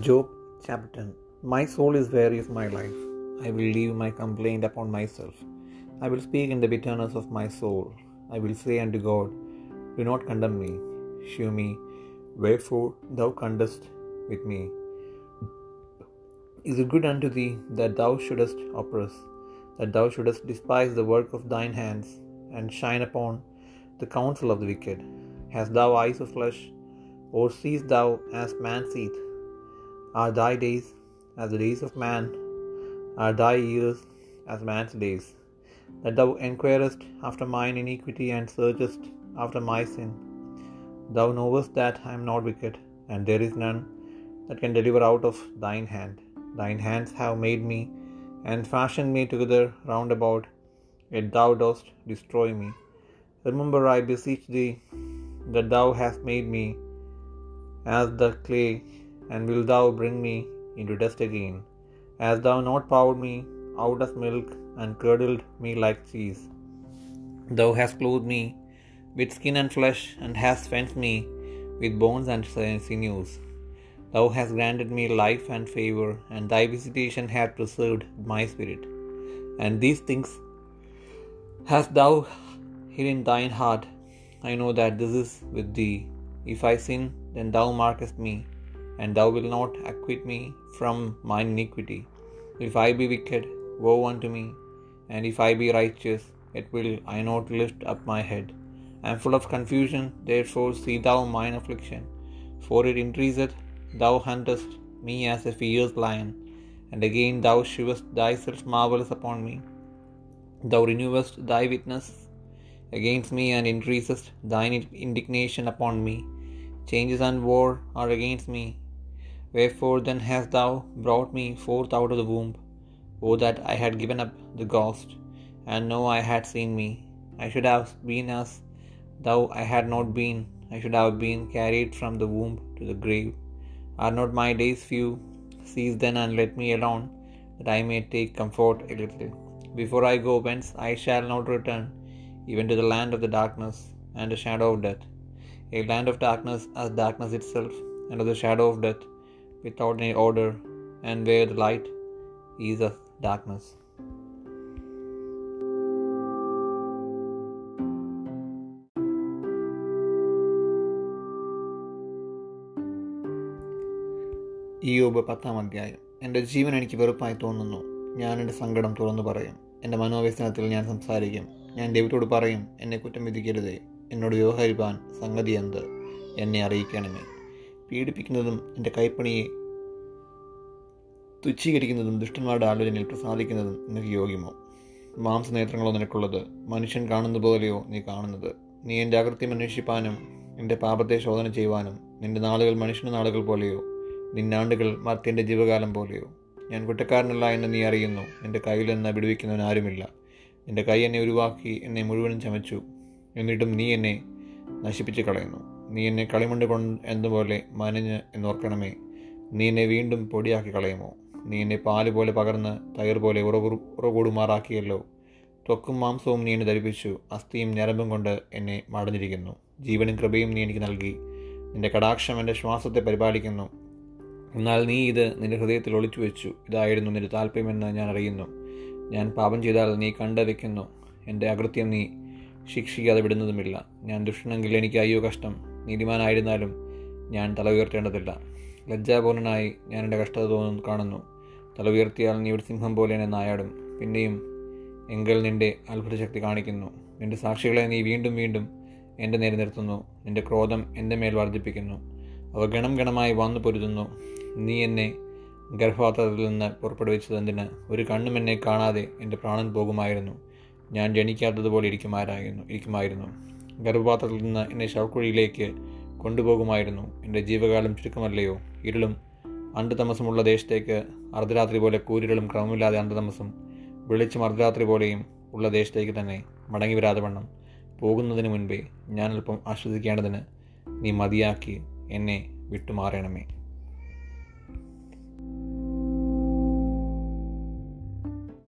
Job chapter 10 My soul is weary of my life. I will leave my complaint upon myself. I will speak in the bitterness of my soul. I will say unto God, Do not condemn me. Shew me wherefore thou condemnest with me. Is it good unto thee that thou shouldest oppress, that thou shouldest despise the work of thine hands, and shine upon the counsel of the wicked? Hast thou eyes of flesh, or seest thou as man seeth? Are thy days as the days of man? Are thy years as man's days? That thou enquirest after mine iniquity and searchest after my sin. Thou knowest that I am not wicked, and there is none that can deliver out of thine hand. Thine hands have made me and fashioned me together round about, yet thou dost destroy me. Remember, I beseech thee, that thou hast made me as the clay and wilt thou bring me into dust again? Hast thou not poured me out of milk, and curdled me like cheese? Thou hast clothed me with skin and flesh, and hast fenced me with bones and sinews. Thou hast granted me life and favor, and thy visitation hath preserved my spirit. And these things hast thou hid in thine heart. I know that this is with thee. If I sin, then thou markest me, and thou wilt not acquit me from mine iniquity. If I be wicked, woe unto me, and if I be righteous, yet will I not lift up my head. I am full of confusion, therefore see thou mine affliction, for it increaseth. Thou huntest me as a fierce lion, and again thou shewest thyself marvellous upon me. Thou renewest thy witness against me, and increasest thine indignation upon me. Changes and war are against me. Wherefore then hast thou brought me forth out of the womb? O that I had given up the ghost, and no eye had seen me. I should have been as thou I had not been. I should have been carried from the womb to the grave. Are not my days few? Cease then and let me alone, that I may take comfort a little. Before I go whence I shall not return, even to the land of the darkness and the shadow of death, a land of darkness as darkness itself, and of the shadow of death, without any order, and where the light is a darkness. Iyob പത്താം അധ്യായം. എന്റെ ജീവൻ എനിക്ക് വെറുപ്പായി തോന്നുന്നു. ഞാൻ എന്റെ സങ്കടം തുറന്നു പറയും. എന്റെ മനോവ്യസനത്തിൽ ഞാൻ സംസാരിക്കും. ഞാൻ ദൈവത്തോട് പറയും എന്നെ കുറ്റം വിധിക്കരുതേ. എന്നോട് വ്യവഹരിപ്പാൻ സംഗതി എന്ത്? എന്നെ അറിയിക്കണമേ. പീഡിപ്പിക്കുന്നതും എന്റെ കൈപ്പണിയെ തുച്ഛീകരിക്കുന്നതും ദുഷ്ടന്മാരുടെ ആലോചനയിൽ പ്രസാദിക്കുന്നതും നിനക്ക് യോഗ്യമോ? മാംസനേത്രങ്ങളോ നിനക്കുള്ളത് മനുഷ്യൻ കാണുന്ന പോലെയോ നീ കാണുന്നത്? നീ എന്റെ അകൃത്യം അന്വേഷിപ്പാനും എന്റെ പാപത്തെ ശോധന ചെയ്യുവാനും നിന്റെ നാളുകൾ മനുഷ്യന്റെ നാളുകൾ പോലെയോ? നിന്നാണ്ടുകൾ മർത്തിന്റെ ജീവകാലം പോലെയോ? ഞാൻ കുറ്റക്കാരനല്ല എന്ന് നീ അറിയുന്നു. എന്റെ കയ്യിൽ നിന്ന് വിടുവിക്കുന്നവൻ ആരുമില്ല. എന്റെ കൈ എന്നെ ഉരുവാക്കി എന്നെ മുഴുവനും ചമച്ചു. എന്നിട്ടും നീ എന്നെ നശിപ്പിച്ചു കളയുന്നു നീ എന്നെ കളിമണ്ണ് കൊണ്ട് എന്നപോലെ മനഞ്ഞ് എന്നോർക്കണമേ. നീ എന്നെ വീണ്ടും പൊടിയാക്കി കളയുമോ? നീ എന്നെ പാൽ പോലെ പകർന്ന് തയർ പോലെ ഉറകു ഉറകൂടുമാറാക്കിയല്ലോ. ത്വക്കും മാംസവും നീ എന്നെ ധരിപ്പിച്ചു. അസ്ഥിയും ഞരമ്പും കൊണ്ട് എന്നെ മടഞ്ഞിരിക്കുന്നു. ജീവനും കൃപയും നീ എനിക്ക് നൽകി. നിന്റെ കടാക്ഷം എന്റെ ശ്വാസത്തെ പരിപാലിക്കുന്നു. എന്നാൽ നീ ഇത് നിന്റെ ഹൃദയത്തിൽ ഒളിച്ചു വെച്ചു. ഇതായിരുന്നു നിന്റെ താല്പര്യമെന്ന് ഞാൻ അറിയുന്നു. ഞാൻ പാപം ചെയ്താൽ നീ കണ്ടു വയ്ക്കുന്നു എന്റെ അകൃത്യം നീ ശിക്ഷിക്കാതെ വിടുന്നതുമില്ല. ഞാൻ ദുഷ്ടനെങ്കിൽ എനിക്ക് അയ്യോ കഷ്ടം. നീതിമാനായിരുന്നാലും ഞാൻ തല ഉയർത്തേണ്ടതില്ല. ലജ്ജാപൂർണനായി ഞാൻ എന്റെ കഷ്ടത തോന്നുന്നു കാണുന്നു. തല ഉയർത്തിയാൽ നീ ഒരു സിംഹം പോലെ എന്നെ നായാടും. പിന്നെയും എങ്കിൽ നിന്റെ അത്ഭുതശക്തി കാണിക്കുന്നു. നിന്റെ സാക്ഷികളെ നീ വീണ്ടും വീണ്ടും എന്റെ നേരെ നിർത്തുന്നു. നിന്റെ ക്രോധം എന്റെ മേൽ വർദ്ധിപ്പിക്കുന്നു. അവ ഗണം ഗണമായി വന്നു പൊരുതുന്നു. നീ എന്നെ ഗർഭപാത്രത്തിൽ നിന്ന് പുറപ്പെടുവിച്ചത് എന്തിന്? ഒരു കണ്ണും എന്നെ കാണാതെ എന്റെ പ്രാണൻ പോകുമായിരുന്നു. ഞാൻ ജനിക്കാത്തതുപോലെ ഇരിക്കുമാരായിരുന്നു ഇരിക്കുമായിരുന്നു. ഗർഭപാത്രത്തിൽ നിന്ന് എന്നെ ശവക്കുഴിയിലേക്ക് കൊണ്ടുപോകുമായിരുന്നു. എന്റെ ജീവകാലം ചുരുക്കമല്ലയോ? ഇരുളും. അന്ധതമസമുള്ള ദേശത്തേക്ക് അർദ്ധരാത്രി പോലെ കൂരുകളും ക്രമമില്ലാതെ അന്ധതമസം. വെളിച്ചം അർദ്ധരാത്രി പോലെയും ഉള്ള ദേശത്തേക്ക് തന്നെ മടങ്ങി വരാതെ വണ്ണം. പോകുന്നതിന് മുൻപേ ഞാൻ അല്പം ആശ്വസിക്കേണ്ടതിന് നീ മതിയാക്കി എന്നെ വിട്ടുമാറണമേ.